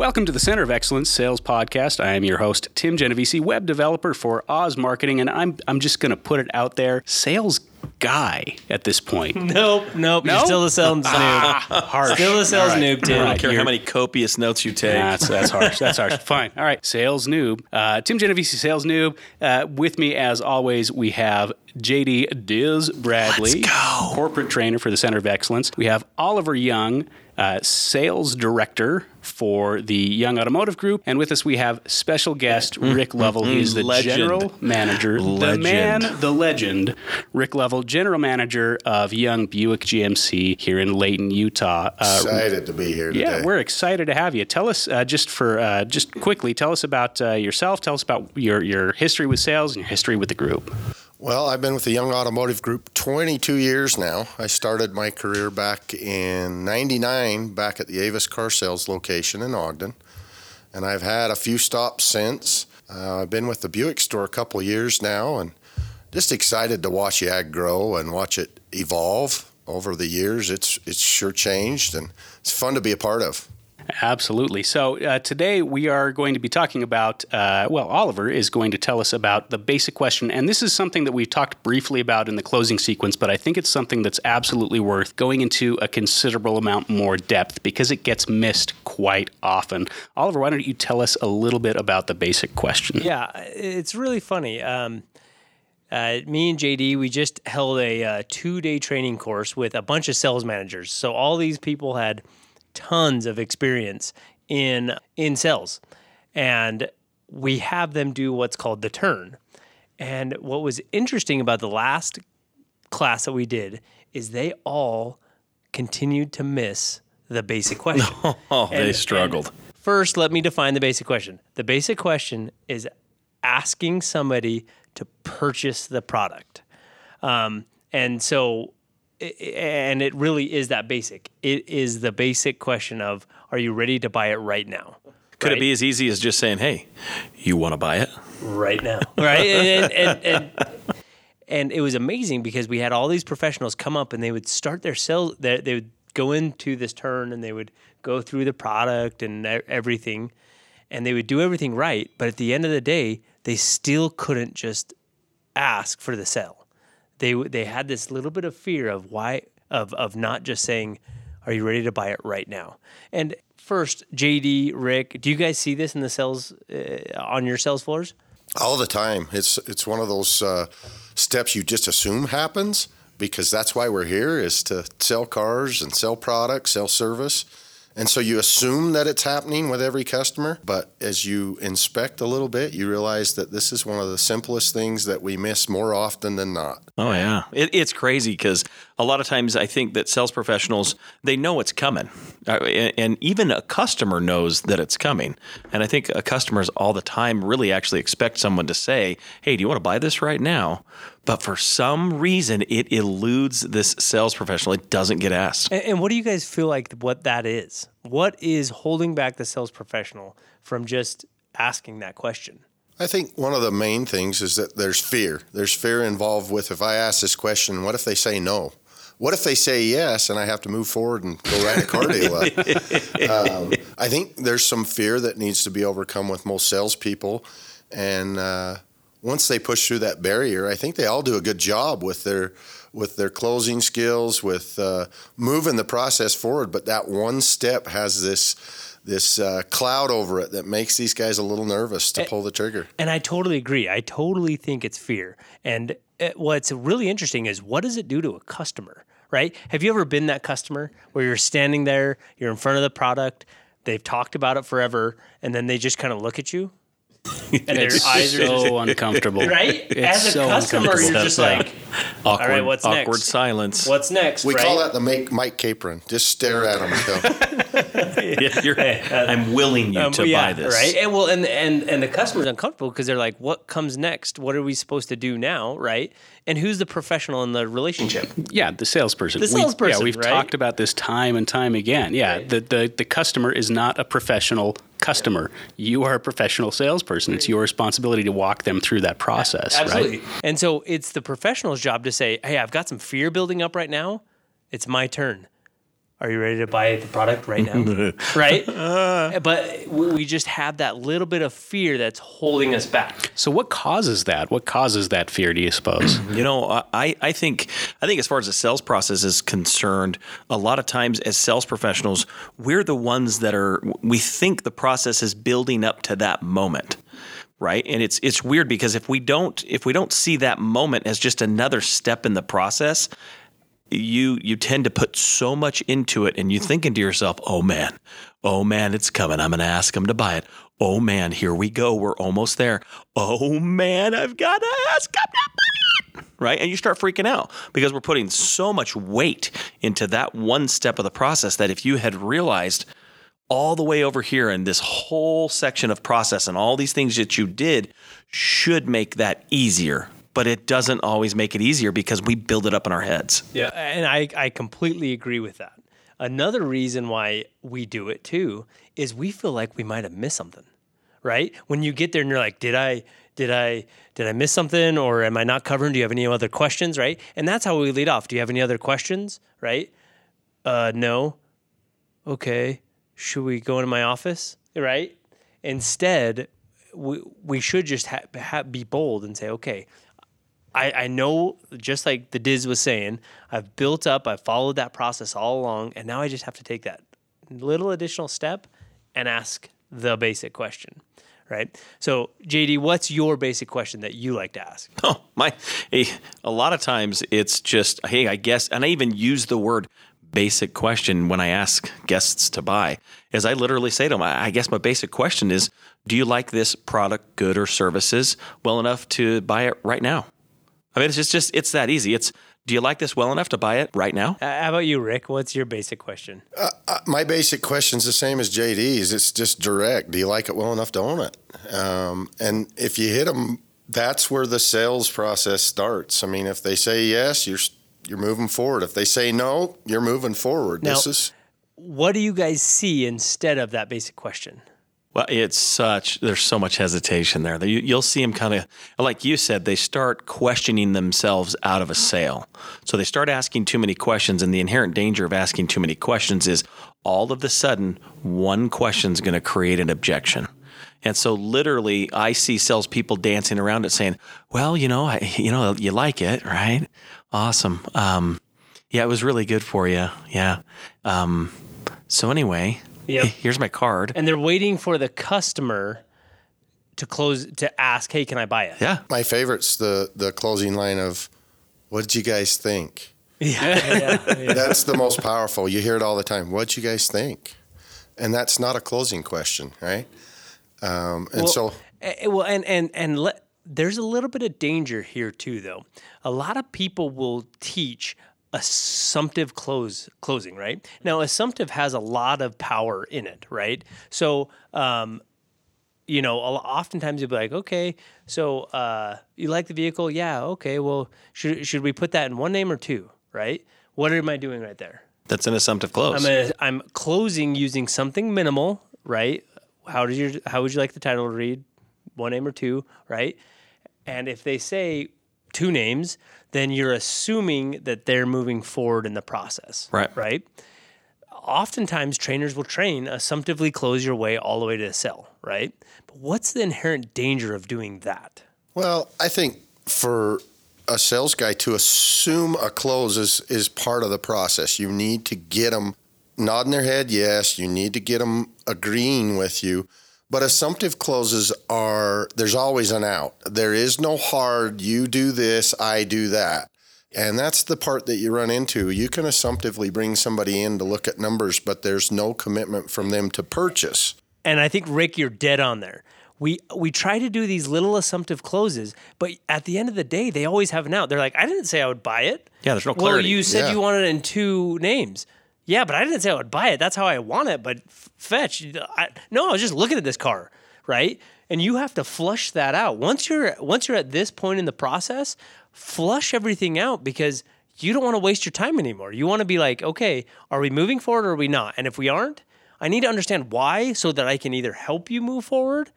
Welcome to the Center of Excellence Sales Podcast. I am your host, Tim Genovese, web developer for Oz Marketing, and I'm I'm just going to put it out there, sales guy at this point. Nope, nope. No? You're still a sales noob. Harsh. Still a sales right. noob, Tim. I don't care you're- how many copious notes you take. That's that's harsh. That's harsh. Fine. All right. Sales noob. Uh, Tim Genovese, sales noob. Uh, with me, as always, we have JD Diz Bradley, corporate trainer for the Center of Excellence. We have Oliver Young, uh, sales director for the Young Automotive Group, and with us we have special guest Rick Lovell. He's the Legend. general manager, the man, the legend, Rick Lovell, general manager of Young Buick GMC here in Layton, Utah. Uh, Excited to be here today. yeah, we're excited to have you. Tell us uh, just for uh, just quickly. Tell us about uh, yourself. Tell us about your your history with sales and your history with the group. Well, I've been with the Young Automotive Group 22 years now. I started my career back in 99 back at the Avis Car Sales location in Ogden. And I've had a few stops since. Uh, I've been with the Buick store a couple years now and just excited to watch YAG grow and watch it evolve over the years. It's, it's sure changed and it's fun to be a part of. Absolutely. So uh, today we are going to be talking about. Uh, well, Oliver is going to tell us about the basic question, and this is something that we talked briefly about in the closing sequence, but I think it's something that's absolutely worth going into a considerable amount more depth because it gets missed quite often. Oliver, why don't you tell us a little bit about the basic question? Yeah, it's really funny. Um, uh, me and JD, we just held a uh, two day training course with a bunch of sales managers. So all these people had tons of experience in in sales, and we have them do what's called the turn. And what was interesting about the last class that we did is they all continued to miss the basic question. Oh, they struggled. First, let me define the basic question. The basic question is asking somebody to purchase the product. Um, and so, and it really is that basic. It is the basic question of, are you ready to buy it right now? Could Right? it be as easy as just saying, "Hey, you want to buy it?" right now, right? And, and, and, and it was amazing because we had all these professionals come up and they would start their sales. They, they would go into this turn and they would go through the product and everything, and they would do everything right. But at the end of the day, they still couldn't just ask for the sale. They they had this little bit of fear of why of of not just saying, "Are you ready to buy it right now?" And first, JD, Rick, do you guys see this in the sales uh, on your sales floors? All the time. It's it's one of those uh, steps you just assume happens because that's why we're here is to sell cars and sell products, sell service. And so you assume that it's happening with every customer, but as you inspect a little bit, you realize that this is one of the simplest things that we miss more often than not. Oh yeah, it, it's crazy because a lot of times I think that sales professionals they know it's coming, uh, and, even a customer knows that it's coming. And I think uh, customers all the time really actually expect someone to say, "Hey, do you want to buy this right now?" But for some reason, it eludes this sales professional. It doesn't get asked. And, and what do you guys feel like what that is? What is holding back the sales professional from just asking that question? I think one of the main things is that there's fear. There's fear involved with if I ask this question, what if they say no? What if they say yes and I have to move forward and go write a car deal up? um, I think there's some fear that needs to be overcome with most salespeople. And uh, once they push through that barrier, I think they all do a good job with their with their closing skills, with uh, moving the process forward. But that one step has this this uh, cloud over it that makes these guys a little nervous to pull the trigger. And I totally agree. I totally think it's fear. And it, what's really interesting is what does it do to a customer, right? Have you ever been that customer where you're standing there, you're in front of the product, they've talked about it forever, and then they just kind of look at you? And their It's eyes are so uncomfortable. right? It's As a so customer, you're just like, Awkward, right, what's awkward next? silence. what's next? We right? call that the make Mike Capron. Just stare at him. Yeah, you're- I'm willing you Um, to yeah, buy this. right? And well, and and and the customer's uncomfortable because they're like, "What comes next? What are we supposed to do now?" Right? And who's the professional in the relationship? Yeah, the salesperson. The We- salesperson, yeah, we've right? talked about this time and time again. Yeah, the, the the customer is not a professional customer. You are a professional salesperson. It's your responsibility to walk them through that process, Absolutely. right? And so it's the professional's job to say, "Hey, I've got some fear building up right now. It's my turn. Are you ready to buy the product right now? right? Uh. but we we just have that little bit of fear that's holding us back. So what causes that? What causes that fear? Do you suppose? You know, I, I think I think as far as the sales process is concerned, a lot of times as sales professionals, we're the ones that are we think the process is building up to that moment. Right. And it's it's weird because if we don't if we don't see that moment as just another step in the process, you you tend to put so much into it and you thinking to yourself, "Oh man. Oh man, it's coming. I'm going to ask him to buy it. Oh man, here we go. We're almost there. Oh man, I've got to ask them to buy it." Right? And you start freaking out because we're putting so much weight into that one step of the process that if you had realized all the way over here and this whole section of process and all these things that you did should make that easier but it doesn't always make it easier because we build it up in our heads. Yeah, and I, I completely agree with that. Another reason why we do it too is we feel like we might have missed something, right? When you get there and you're like, did I, did I, did I miss something or am I not covering? Do you have any other questions, right? And that's how we lead off. Do you have any other questions, right? Uh, no. Okay. Should we go into my office, right? Instead, we, we should just ha- ha- be bold and say, okay, I, I know, just like the Diz was saying, I've built up, I've followed that process all along, and now I just have to take that little additional step and ask the basic question, right? So, JD, what's your basic question that you like to ask? Oh, my. Hey, a lot of times it's just, hey, I guess, and I even use the word basic question when I ask guests to buy, is I literally say to them, I guess my basic question is, do you like this product, good, or services well enough to buy it right now? I mean, it's just, just it's that easy. It's do you like this well enough to buy it right now? Uh, how about you, Rick? What's your basic question? Uh, my basic question's the same as JD's. It's just direct. Do you like it well enough to own it? Um, and if you hit them, that's where the sales process starts. I mean, if they say yes, you're you're moving forward. If they say no, you're moving forward. Now, this is what do you guys see instead of that basic question? Well, it's such, there's so much hesitation there. You, you'll see them kind of, like you said, they start questioning themselves out of a sale. So they start asking too many questions, and the inherent danger of asking too many questions is all of a sudden, one question is going to create an objection. And so, literally, I see salespeople dancing around it, saying, "Well, you know, I, you know, you like it, right? Awesome. Um, yeah, it was really good for you. Yeah. Um, so anyway, Yep. here's my card. And they're waiting for the customer to close to ask, "Hey, can I buy it?" Yeah. my favorite's the the closing line of, "What did you guys think?" yeah, yeah. That's the most powerful. You hear it all the time. What did you guys think? And that's not a closing question, right? Um, and Well, so eh, well, and and and let, there's a little bit of danger here too, though. A lot of people will teach assumptive close closing, right? Now, assumptive has a lot of power in it, right? So, um, you know, oftentimes you'll be like, okay, so uh, you like the vehicle? Yeah, okay. Well, should should we put that in one name or two, right? What am I doing right there? That's an assumptive close. I'm a, I'm closing using something minimal, right? How did you how would you like the title to read? One name or two, right? And if they say two names, then you're assuming that they're moving forward in the process. Right. Right? Oftentimes trainers will train assumptively close your way all the way to the sell, right? But what's the inherent danger of doing that? Well, I think for a sales guy to assume a close is, is part of the process. You need to get them nodding their head, yes. You need to get them agreeing with you. But assumptive closes are, there's always an out. There is no hard, you do this, I do that. And that's the part that you run into. You can assumptively bring somebody in to look at numbers, but there's no commitment from them to purchase. And I think Rick, you're dead on there. We we try to do these little assumptive closes, but at the end of the day, they always have an out. They're like, I didn't say I would buy it. Yeah, there's no Well, you said Yeah. you wanted it in two names. Yeah, but I didn't say I would buy it. That's how I want it. But f- fetch, I, no, I was just looking at this car, right? And you have to flush that out. Once you're once you're at this point in the process, flush everything out because you don't want to waste your time anymore. You want to be like, okay, are we moving forward or are we not? And if we aren't, I need to understand why so that I can either help you move forward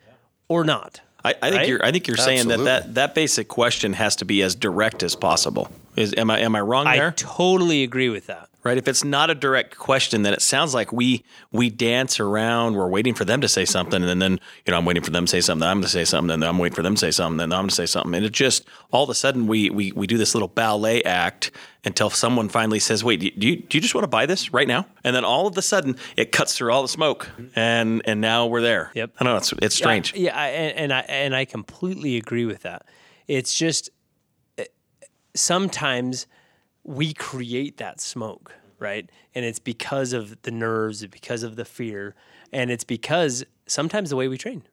or not. I, I think Right? you're. I think you're saying that, Absolutely. that that basic question has to be as direct as possible. Is am I am I wrong there? I there? totally agree with that. Right. If it's not a direct question, then it sounds like we we dance around. We're waiting for them to say something, and then you know I'm waiting for them to say something. Then I'm going to say something, and then I'm waiting for them to say something. Then I'm going to say something, and it just all of a sudden we we we do this little ballet act until someone finally says, "Wait, do you do you just want to buy this right now?" And then all of a sudden it cuts through all the smoke, and and now we're there. Yep. I know it's it's strange. Yeah, yeah I, and, I and I completely agree with that. It's just uh, sometimes we create that smoke, right? And it's because of the nerves, it's because of the fear, and it's because sometimes the way we train.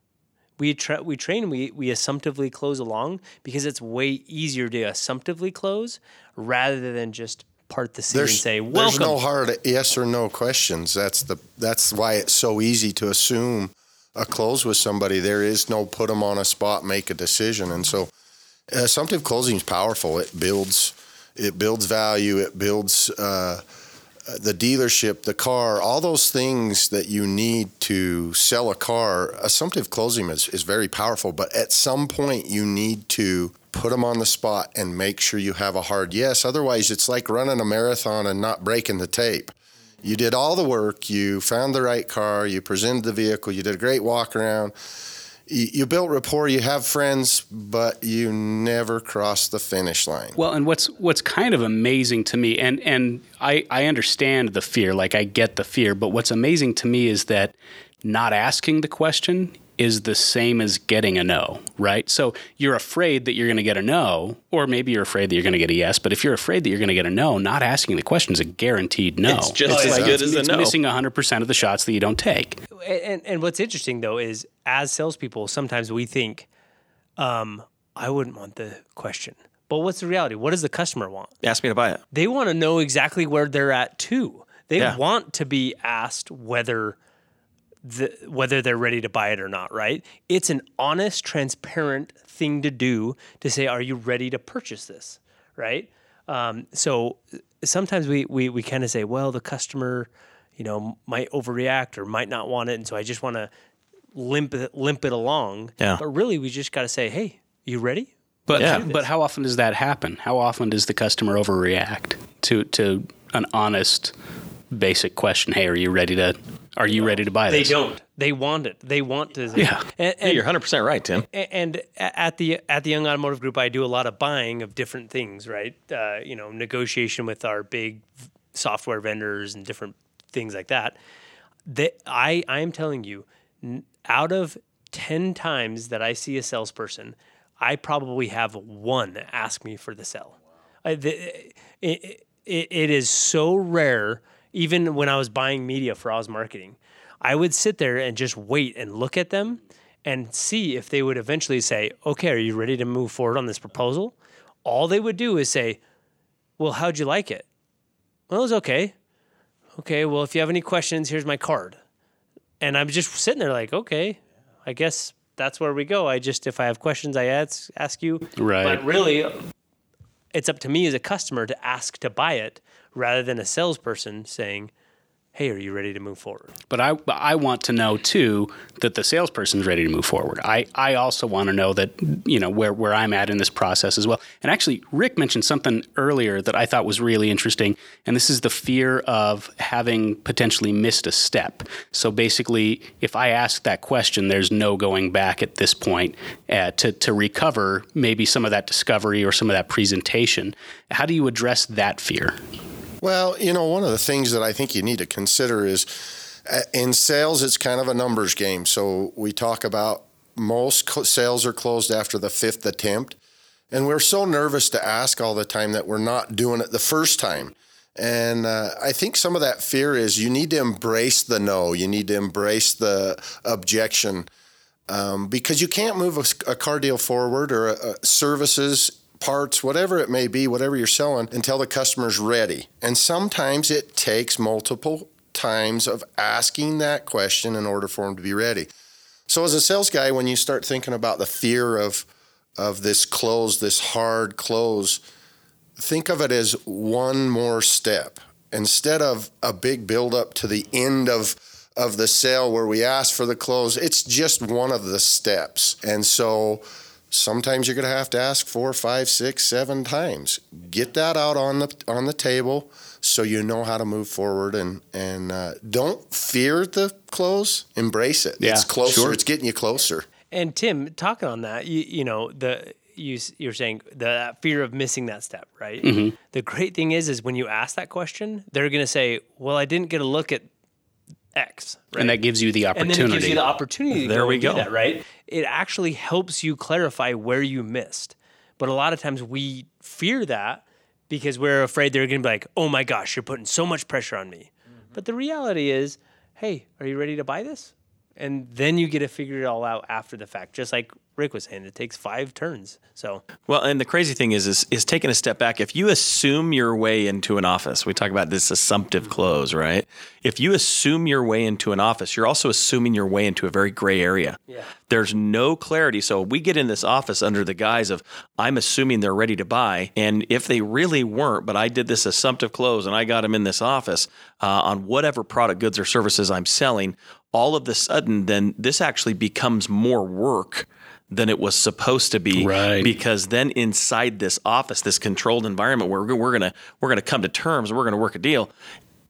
We tra- we train we we assumptively close along because it's way easier to assumptively close rather than just part the seat and say "Welcome." there's no hard yes or no questions. That's the that's why it's so easy to assume a close with somebody. There is no put them on a spot, make a decision, and so uh, assumptive closing is powerful. It builds it builds value. It builds uh, the dealership, the car, all those things that you need to sell a car. Assumptive closing is, is very powerful, but at some point you need to put them on the spot and make sure you have a hard yes. Otherwise, it's like running a marathon and not breaking the tape. You did all the work, you found the right car, you presented the vehicle, you did a great walk around. You, built rapport, you have friends, but you never cross the finish line. Well, and what's what's kind of amazing to me, and and I I understand the fear, like I get the fear, but what's amazing to me is that not asking the question is the same as getting a no, right? So you're afraid that you're going to get a no, or maybe you're afraid that you're going to get a yes. But if you're afraid that you're going to get a no, not asking the question is a guaranteed no. It's just as like good it's, as a it's no. missing 100% of the shots that you don't take. and and what's interesting though is as salespeople, sometimes we think, um, I wouldn't want the question. But what's the reality? What does the customer want? Ask me to buy it. They want to know exactly where they're at too. They Yeah. want to be asked whether the whether they're ready to buy it or not, right? It's an honest, transparent thing to do to say, "Are you ready to purchase this?" Right? Um, so sometimes we we we kind of say, "Well, the customer, you know, might overreact or might not want it," and so I just want to limp it, limp it along. Yeah. But really, we just got to say, "Hey, you ready?" But Yeah. but how often does that happen? How often does the customer overreact to to an honest, basic question? Hey, are you ready to are you ready to buy this? They don't. They want it. They want to. Yeah. And, Yeah, and- you're 100 percent right, Tim. And at the at the Young Automotive Group, I do a lot of buying of different things, right? Uh, you know, negotiation with our big software vendors and different things like that. That I I am telling you, out of ten times that I see a salesperson, I probably have one ask me for the sell. I, the, it, it, it is so rare. Even when I was buying media for Oz Marketing, I would sit there and just wait and look at them and see if they would eventually say, "Okay, are you ready to move forward on this proposal?" All they would do is say, "Well, how'd you like it?" Well, it was okay. Okay, well, if you have any questions, here's my card. And I'm just sitting there like, okay, I guess that's where we go. I just, if I have questions, I ask, ask you. Right. But really, it's up to me as a customer to ask to buy it rather than a salesperson saying, hey, are you ready to move forward? But I I want to know too that the salesperson's ready to move forward. I, I also want to know that you know where, where I'm at in this process as well. And actually, Rick mentioned something earlier that I thought was really interesting, and this is the fear of having potentially missed a step. So basically, if I ask that question, there's no going back at this point uh, to to recover maybe some of that discovery or some of that presentation. How do you address that fear? Well, you know, one of the things that I think you need to consider is uh, in sales, it's kind of a numbers game. So we talk about most sales are closed after the fifth attempt. And we're so nervous to ask all the time that we're not doing it the first time. And uh, I think some of that fear is you need to embrace the no, you need to embrace the objection um, because you can't move a car deal forward or uh, services, parts, whatever it may be, whatever you're selling, until the customer's ready. And sometimes it takes multiple times of asking that question in order for them to be ready. So, as a sales guy, when you start thinking about the fear of of this close, this hard close, think of it as one more step instead of a big buildup to the end of of the sale where we ask for the close. It's just one of the steps. And so sometimes you're going to have to ask four, five, six, seven times. Get that out on the on the table so you know how to move forward and and uh, don't fear the close. Embrace it. Yeah, it's closer. sure. It's getting you closer. And Tim, talking on that, you, you know the you you're saying the that fear of missing that step, right? Mm-hmm. The great thing is, is when you ask that question, they're going to say, "Well, I didn't get a look at X," right? And that gives you the and opportunity. then it gives you the opportunity. There go we go. That, right? It actually helps you clarify where you missed. But a lot of times we fear that because we're afraid they're going to be like, "Oh my gosh, you're putting so much pressure on me." Mm-hmm. But the reality is, hey, are you ready to buy this? And then you get to figure it all out after the fact. Just like Rick was saying, it takes five turns. So Well, and the crazy thing is, is, is taking a step back. If you assume your way into an office, we talk about this assumptive close, right? If you assume your way into an office, you're also assuming your way into a very gray area. Yeah. There's no clarity. So we get in this office under the guise of I'm assuming they're ready to buy, and if they really weren't, but I did this assumptive close and I got them in this office uh, on whatever product, goods, or services I'm selling, all of the sudden, then this actually becomes more work than it was supposed to be Right. because then inside this office this controlled environment where we're, we're gonna we're gonna come to terms and we're gonna work a deal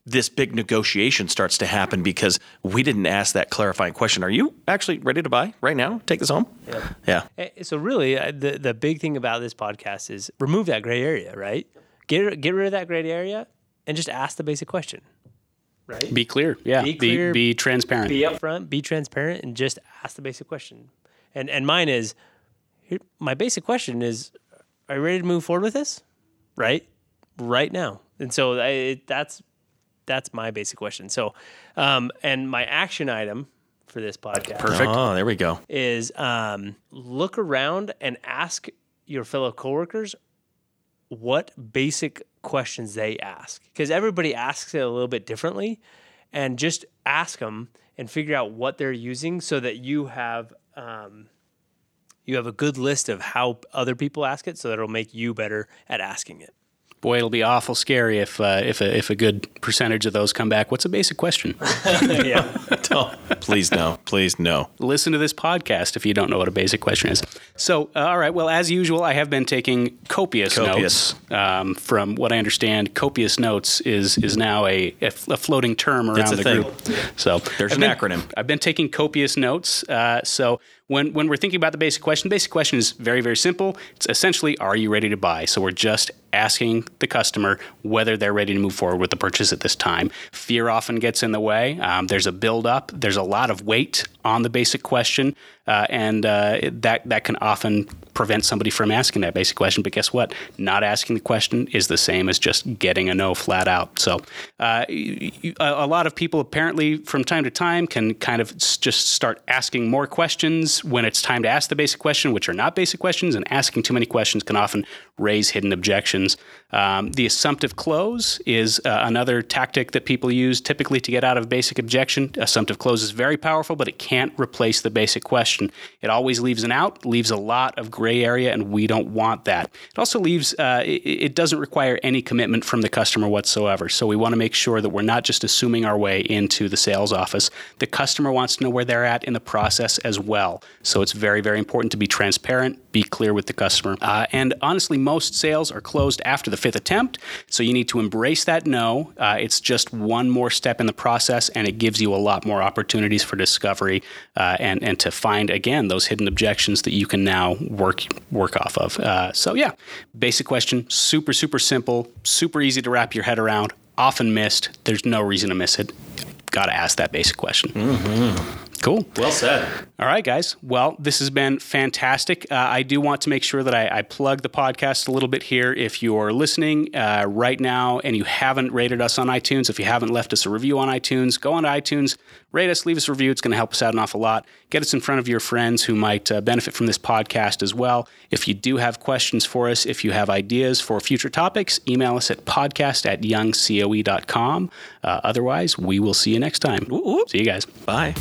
this big negotiation starts to happen because we didn't ask that clarifying question. Are you actually ready to buy right now? Take this home? Yeah. Eh, So really, uh, the the big thing about this podcast is remove that gray area, right? Get get rid of that gray area and just ask the basic question, right? be clear. Yeah. Be Be, clear. be transparent. Be upfront, be transparent, and just ask the basic question. And and mine is, here, my basic question is, are you ready to move forward with this? Right, right now. And so I, it, that's that's my basic question. So, um, and my action item for this podcast Perfect. oh there we go is um, look around and ask your fellow coworkers what basic questions they ask because everybody asks it a little bit differently and just ask them and figure out what they're using so that you have um, you have a good list of how other people ask it so that it'll make you better at asking it Boy, it'll be awful scary if uh, if a, if a good percentage of those come back. What's a basic question? yeah please no please no Listen to this podcast if you don't know what a basic question is. So, uh, all right. Well, as usual, I have been taking copious, Copious. notes. Um, from what I understand, copious notes is is now a, a floating term around a the thing. group. So There's I've an been- acronym. I've been taking copious notes. Uh, so when when we're thinking about the basic question, the basic question is very very simple. It's essentially, are you ready to buy? So we're just asking the customer whether they're ready to move forward with the purchase at this time. Fear often gets in the way. Um, there's a build up. There's a lot of weight on the basic question, uh, and uh, that that can often prevent somebody from asking that basic question. But guess what? Not asking the question is the same as just getting a no flat out. So uh, a lot of people apparently from time to time can kind of just start asking more questions when it's time to ask the basic question, which are not basic questions, and asking too many questions can often raise hidden objections. Um, the assumptive close is uh, another tactic that people use typically to get out of basic objection. Assumptive close is very powerful, but it can't replace the basic question. It always leaves an out, leaves a lot of gray area, and we don't want that. It also leaves, uh, it, it doesn't require any commitment from the customer whatsoever. So we want to make sure that we're not just assuming our way into the sales office. The customer wants to know where they're at in the process as well. So it's very, very important to be transparent, be clear with the customer. Uh, and honestly, most sales are closed after the fifth attempt. So you need to embrace that no. Uh, it's just one more step in the process, and it gives you a lot more opportunities for discovery uh, and and to find again those hidden objections that you can now work work off of. Uh, so yeah, basic question, super super simple, super easy to wrap your head around. Often missed. There's no reason to miss it. Got to ask that basic question. Cool. well said All right, guys. Well, this has been fantastic. Uh, I do want to make sure that I, I plug the podcast a little bit here. If you're listening uh, right now and you haven't rated us on iTunes, if you haven't left us a review on iTunes, go on to iTunes, rate us, leave us a review. It's going to help us out an awful lot. Get us in front of your friends who might uh, benefit from this podcast as well. If you do have questions for us, if you have ideas for future topics, email us at podcast at youngcoe.com. Uh, otherwise, we will see you next time. See you guys. bye